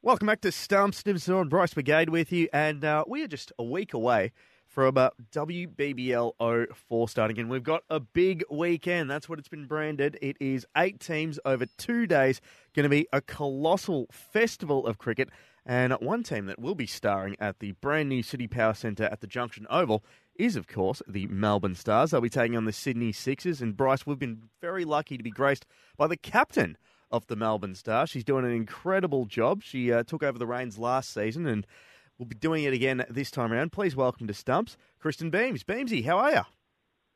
Welcome back to Stumps. Stimson and Bryce McGain with you, and uh, we are just a week away from uh, WBBL 04 starting, and we've got a big weekend. That's what it's been branded. It is eight teams over two days, going to be a colossal festival of cricket, and one team that will be starring at the brand new CitiPower Centre at the Junction Oval is, of course, the Melbourne Stars. They'll be taking on the Sydney Sixers, and Bryce, we've been very lucky to be graced by the captain of the Melbourne Stars. She's doing an incredible job. She uh, took over the reins last season and we will be doing it again this time around. Please welcome to Stumps, Kristen Beams. Beamsy, how are you?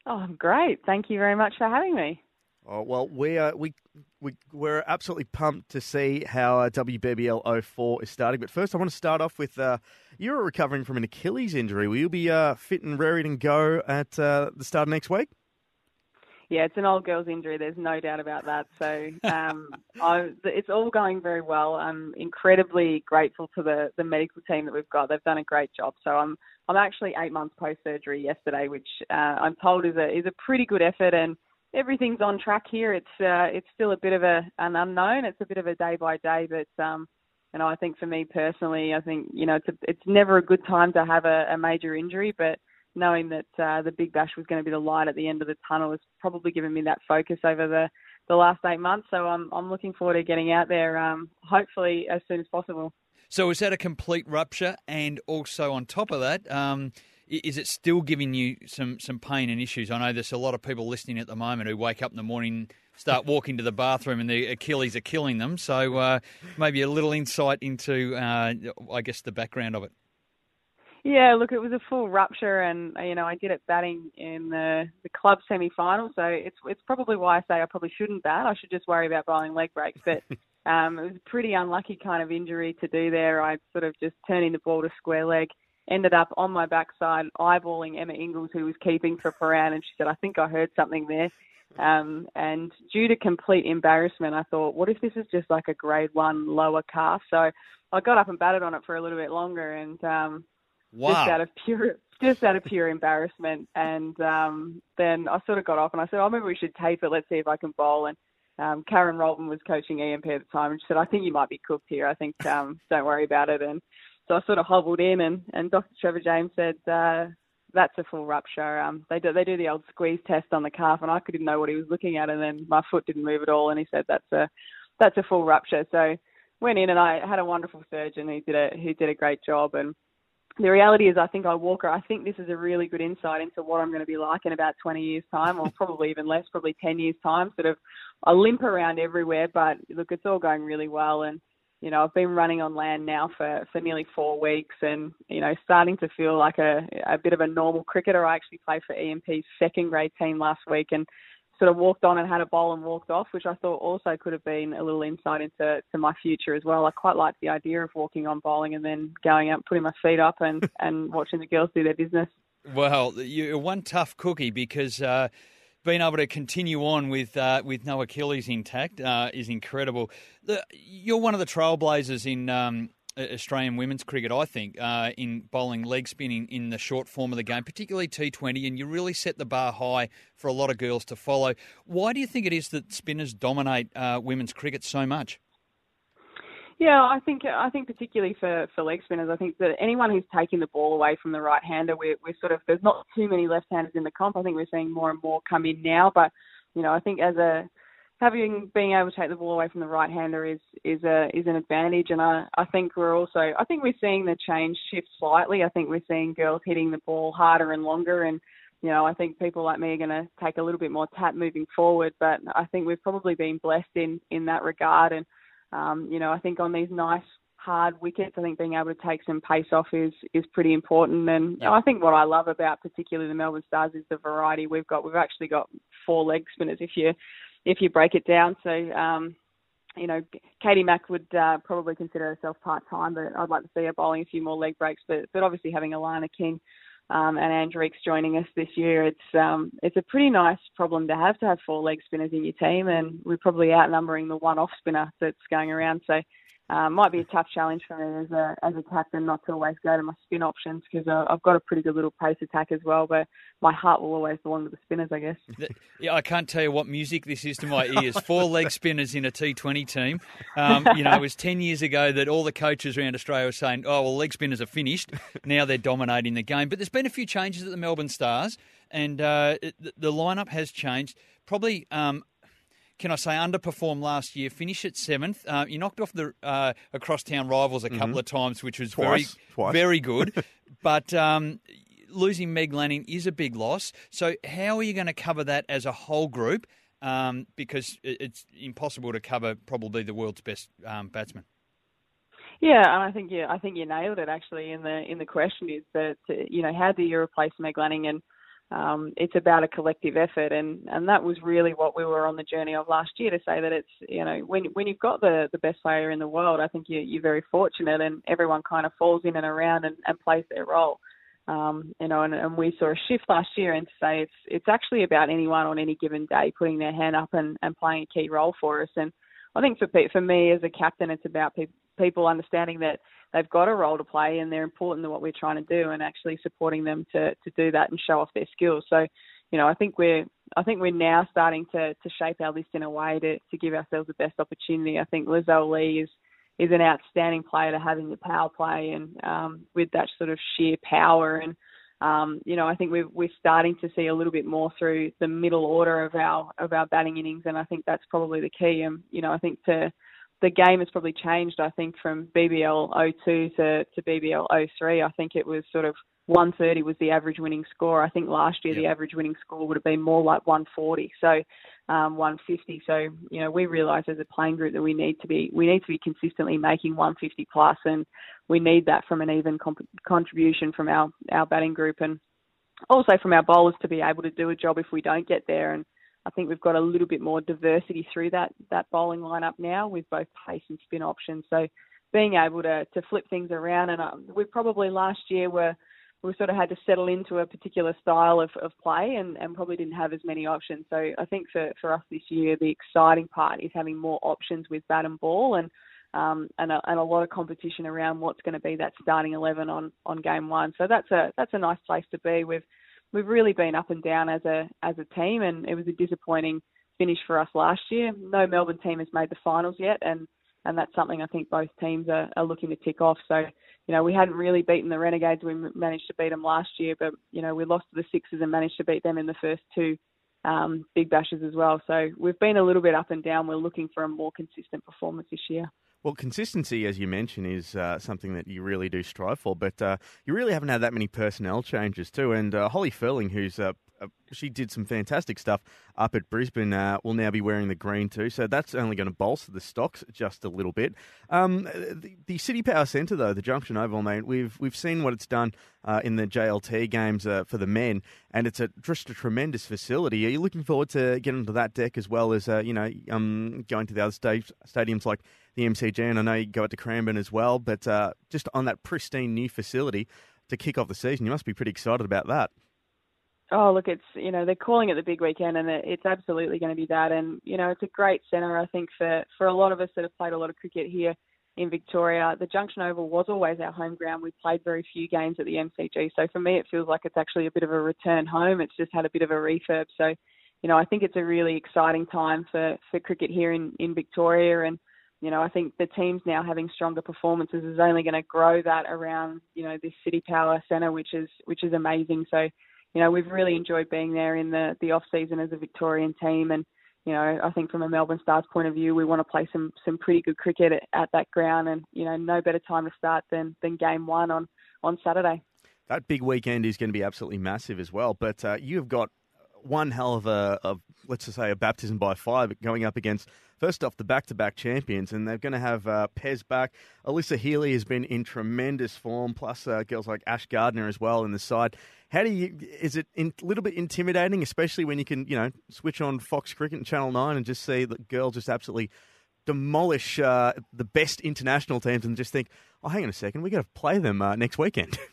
Oh, I'm great. Thank you very much for having me. Oh, well, we are we we we're absolutely pumped to see how uh, WBBL 04 is starting. But first, I want to start off with uh, you're recovering from an Achilles injury. Will you be uh, fit and ready to go at uh, the start of next week? Yeah, it's an old girl's injury. There's no doubt about that. So um, I, it's all going very well. I'm incredibly grateful to the, the medical team that we've got. They've done a great job. So I'm I'm actually eight months post surgery yesterday, which uh, I'm told is a is a pretty good effort and everything's on track here. It's uh, it's still a bit of a an unknown. It's a bit of a day by day, but um, you know I think for me personally, I think you know it's a, it's never a good time to have a, a major injury, but knowing that uh, the Big Bash was going to be the light at the end of the tunnel has probably given me that focus over the, the last eight months. So I'm I'm looking forward to getting out there, um, hopefully as soon as possible. So is that a complete rupture? And also on top of that, um, is it still giving you some some pain and issues? I know there's a lot of people listening at the moment who wake up in the morning. Start walking to the bathroom and the Achilles are killing them. So uh, maybe a little insight into, uh, I guess, the background of it. Yeah, look, it was a full rupture, and you know I did it batting in the the club semi final, so it's it's probably why I say I probably shouldn't bat. I should just worry about bowling leg breaks. But um, it was a pretty unlucky kind of injury to do there. I sort of just turning the ball to square leg, ended up on my backside eyeballing Emma Inglis, who was keeping for Prahran, and she said, "I think I heard something there." Um, and due to complete embarrassment, I thought, what if this is just like a grade one lower calf? So I got up and batted on it for a little bit longer, and um, Wow. Just out of pure just out of pure embarrassment. And um, then I sort of got off and I said, oh, maybe we should tape it. Let's see if I can bowl. And um, Karen Rolton was coaching EMP at the time, and she said, I think you might be cooked here. I think um, don't worry about it. And so I sort of hobbled in, and, and Dr. Trevor James said, uh, that's a full rupture. Um, they do they do the old squeeze test on the calf, and I couldn't know what he was looking at, and then my foot didn't move at all, and he said that's a that's a full rupture. So went in, and I had a wonderful surgeon. He did a he did a great job, and the reality is, I think I walk. I think this is a really good insight into what I'm going to be like in about 20 years' time, or probably even less, probably 10 years' time. Sort of, I limp around everywhere, but look, it's all going really well. And you know, I've been running on land now for for nearly four weeks, and you know, starting to feel like a a bit of a normal cricketer. I actually played for EMP's second grade team last week, and sort of walked on and had a bowl and walked off, which I thought also could have been a little insight into to my future as well. I quite like the idea of walking on bowling and then going out, putting my feet up, and and watching the girls do their business. Well, you're one tough cookie because. Uh, being able to continue on with uh, with no Achilles intact uh, is incredible. The, you're one of the trailblazers in um, Australian women's cricket, I think, uh, in bowling leg spinning in the short form of the game, particularly T20, and you really set the bar high for a lot of girls to follow. Why do you think it is that spinners dominate uh, women's cricket so much? Yeah, I think I think particularly for, for leg spinners, I think that anyone who's taking the ball away from the right hander, we're, we're sort of there's not too many left handers in the comp. I think we're seeing more and more come in now, but you know I think as a having being able to take the ball away from the right hander is is a is an advantage and I, I think we're also I think we're seeing the change shift slightly. I think we're seeing girls hitting the ball harder and longer and you know, I think people like me are going to take a little bit more tap moving forward, but I think we've probably been blessed in in that regard and um, you know, I think on these nice hard wickets. I think being able to take some pace off is is pretty important. And yep. I think what I love about particularly the Melbourne Stars is the variety we've got. We've actually got four leg spinners. If you if you break it down. So, um, you know, Katie Mack would uh, probably consider herself part time, but I'd like to see her bowling a few more leg breaks. But but obviously having Alana King um, and Andreeks joining us this year, it's um, it's a pretty nice problem to have to have four leg spinners in your team, and we're probably outnumbering the one off spinner that's going around. So um, might be a tough challenge for me as a as a captain not to always go to my spin options because uh, I've got a pretty good little pace attack as well. But my heart will always belong to the spinners, I guess. Yeah, I can't tell you what music this is to my ears. Four leg spinners in a T20 team. Um, you know, it was ten years ago that all the coaches around Australia were saying, "Oh, well, leg spinners are finished." Now they're dominating the game. But there's been a few changes at the Melbourne Stars, and uh, the, the lineup has changed. Probably um, can I say, underperformed last year. Finish at seventh. Uh, you knocked off the uh, across town rivals a couple mm-hmm. of times, which was Twice. very Twice. very good. but um, losing Meg Lanning is a big loss. So how are you going to cover that as a whole group? Um, because it's impossible to cover probably the world's best um, batsman. Yeah, and I think you, I think you nailed it actually in the in the question is that you know how do you replace Meg Lanning and um, it's about a collective effort, and, and that was really what we were on the journey of last year to say that it's you know when when you've got the the best player in the world, I think you, you're very fortunate, and everyone kind of falls in and around and, and plays their role. Um, you know, and, and we saw a shift last year and to say it's it's actually about anyone on any given day putting their hand up and, and playing a key role for us. And I think for for me as a captain, it's about pe- people understanding that they've got a role to play and they're important to what we're trying to do and actually supporting them to, to do that and show off their skills. So, you know, I think we're I think we're now starting to, to shape our list in a way to, to give ourselves the best opportunity. I think Lizelle Lee is is an outstanding player to have in the power play and um, with that sort of sheer power and um, you know I think we're we're starting to see a little bit more through the middle order of our of our batting innings and I think that's probably the key and you know I think to the game has probably changed. I think from BBL 02 to, to BBL 03. I think it was sort of 130 was the average winning score. I think last year yep. the average winning score would have been more like 140, so um, 150. So you know we realise as a playing group that we need to be we need to be consistently making 150 plus, and we need that from an even comp- contribution from our our batting group and also from our bowlers to be able to do a job if we don't get there. And I think we've got a little bit more diversity through that that bowling lineup now with both pace and spin options. So being able to to flip things around, and um, we probably last year were we sort of had to settle into a particular style of, of play and, and probably didn't have as many options. So I think for, for us this year, the exciting part is having more options with bat and ball and um, and, a, and a lot of competition around what's going to be that starting 11 on, on game one. So that's a that's a nice place to be. We've we've really been up and down as a as a team, and it was a disappointing finish for us last year. No Melbourne team has made the finals yet, and and that's something I think both teams are, are looking to tick off. So, you know, we hadn't really beaten the Renegades. We managed to beat them last year, but you know, we lost to the Sixers and managed to beat them in the first two um, big bashes as well. So we've been a little bit up and down. We're looking for a more consistent performance this year. Well, consistency, as you mentioned, is uh, something that you really do strive for, but uh, you really haven't had that many personnel changes too. And uh, Holly Ferling, who's uh, uh, she did some fantastic stuff up at Brisbane, uh, will now be wearing the green too, so that's only going to bolster the stocks just a little bit. Um, the, the, CitiPower Centre, though, the Junction Oval, mate, we've we've seen what it's done in the JLT games for the men, and it's a, just a tremendous facility. Are you looking forward to getting to that deck as well as you know um, going to the other stadiums like? the MCG, and I know you go out to Cranbourne as well. But uh, just on that pristine new facility to kick off the season, you must be pretty excited about that. Oh, look, it's you know they're calling it the big weekend, and it's absolutely going to be that. And you know it's a great centre, I think, for for a lot of us that have played a lot of cricket here in Victoria. The Junction Oval was always our home ground. We've played very few games at the MCG, so for me it feels like it's actually a bit of a return home. It's just had a bit of a refurb, so you know I think it's a really exciting time for for cricket here in in Victoria and you know, I think the teams now having stronger performances is only going to grow that around, you know, this CitiPower Centre, which is which is amazing. So, you know, we've really enjoyed being there in the the off season as a Victorian team, and you know, I think from a Melbourne Stars point of view, we want to play some some pretty good cricket at, at that ground, and you know, no better time to start than than game one on on Saturday. That big weekend is going to be absolutely massive as well. But uh, you have got one hell of a, let's just say, a baptism by fire going up against First off, the back-to-back champions, and they're going to have uh, Pez back. Alyssa Healy has been in tremendous form, plus uh, girls like Ash Gardner as well in the side. How do you? Is it a little bit intimidating, especially when you can, you know, switch on Fox Cricket and Channel Nine and just see the girls just absolutely demolish uh, the best international teams, and just think, oh, hang on a second, we got to play them uh, next weekend.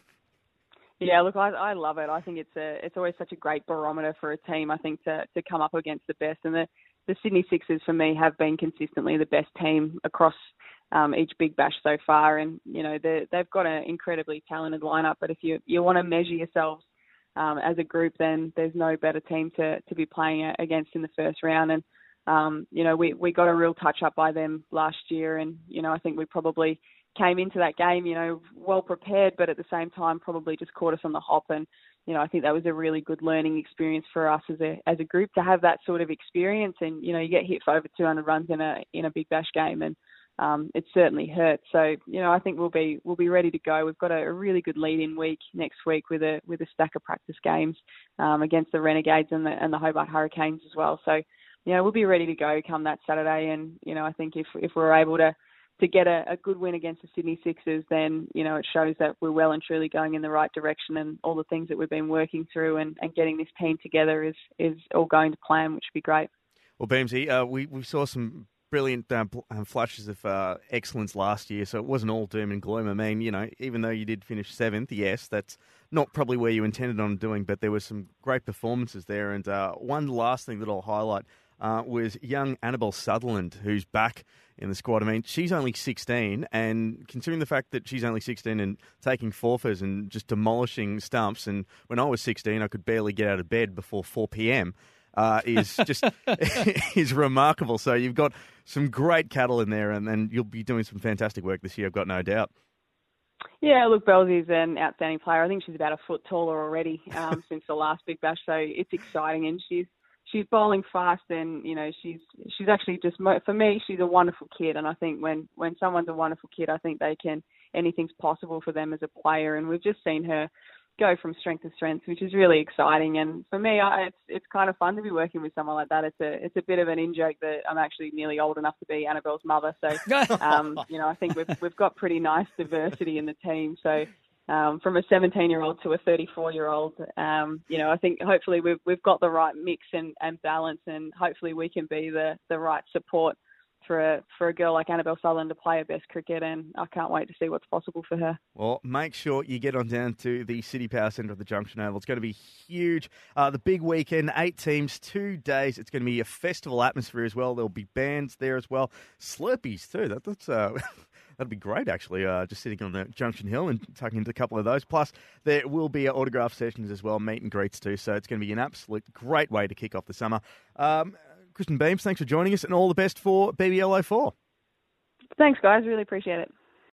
Yeah, look, I, I love it. I think it's a it's always such a great barometer for a team. I think to to come up against the best, and the the Sydney Sixers for me have been consistently the best team across um, each Big Bash so far, and you know they've got an incredibly talented lineup. But if you you want to measure yourselves um, as a group, then there's no better team to to be playing against in the first round. And um, you know we we got a real touch up by them last year, and you know I think we probably came into that game, you know, well prepared, but at the same time probably just caught us on the hop. And you know, I think that was a really good learning experience for us as a as a group to have that sort of experience. And you know, you get hit for over 200 runs in a in a Big Bash game, and um, it certainly hurt. So you know, I think we'll be we'll be ready to go. We've got a, a really good lead-in week next week with a with a stack of practice games um, against the Renegades and the and the Hobart Hurricanes as well. So you know, we'll be ready to go come that Saturday. And you know, I think if if we're able to to get a, a, good win against the Sydney Sixers, then you know it shows that we're well and truly going in the right direction, and all the things that we've been working through and, and getting this team together is is all going to plan, which would be great. Well, Beamsy, uh, we we saw some brilliant uh, um, flashes of uh, excellence last year, so it wasn't all doom and gloom. I mean, you know, even though you did finish seventh, yes, that's not probably where you intended on doing, but there were some great performances there. And uh, one last thing that I'll highlight uh, was young Annabel Sutherland, who's back in the squad. I mean, she's only 16, and considering the fact that she's only 16 and taking forfeits and just demolishing stumps, and when I was 16, I could barely get out of bed before 4 p.m. Uh, is just is remarkable. So you've got some great cattle in there, and then you'll be doing some fantastic work this year. I've got no doubt. Yeah, look, Belzy's an outstanding player. I think she's about a foot taller already um, since the last Big Bash, so it's exciting, and she's she's bowling fast and you know she's she's actually just for me she's a wonderful kid. And I think when when someone's a wonderful kid I think they can anything's possible for them as a player. And we've just seen her go from strength to strength which is really exciting. And for me I, it's it's kind of fun to be working with someone like that. It's a it's a bit of an in joke that I'm actually nearly old enough to be Annabel's mother. So um you know I think we've we've got pretty nice diversity in the team. So um, from a 17 year old to a 34 year old. Um, you know, I think hopefully we've we've got the right mix and, and balance, and hopefully we can be the the right support for a for a girl like Annabel Sutherland to play her best cricket, and I can't wait to see what's possible for her. Well, make sure you get on down to the CitiPower Centre at the Junction Oval. It's going to be huge. Uh, the big weekend, eight teams, two days. It's going to be a festival atmosphere as well. There'll be bands there as well, Slurpees too. That, that's uh, That'd be great, actually. Uh, just sitting on the Junction Hill and tucking into a couple of those. Plus, there will be autograph sessions as well, meet and greets too. So it's going to be an absolute great way to kick off the summer. Um, Kristen Beams, thanks for joining us, and all the best for BBL 04. Thanks, guys. Really appreciate it.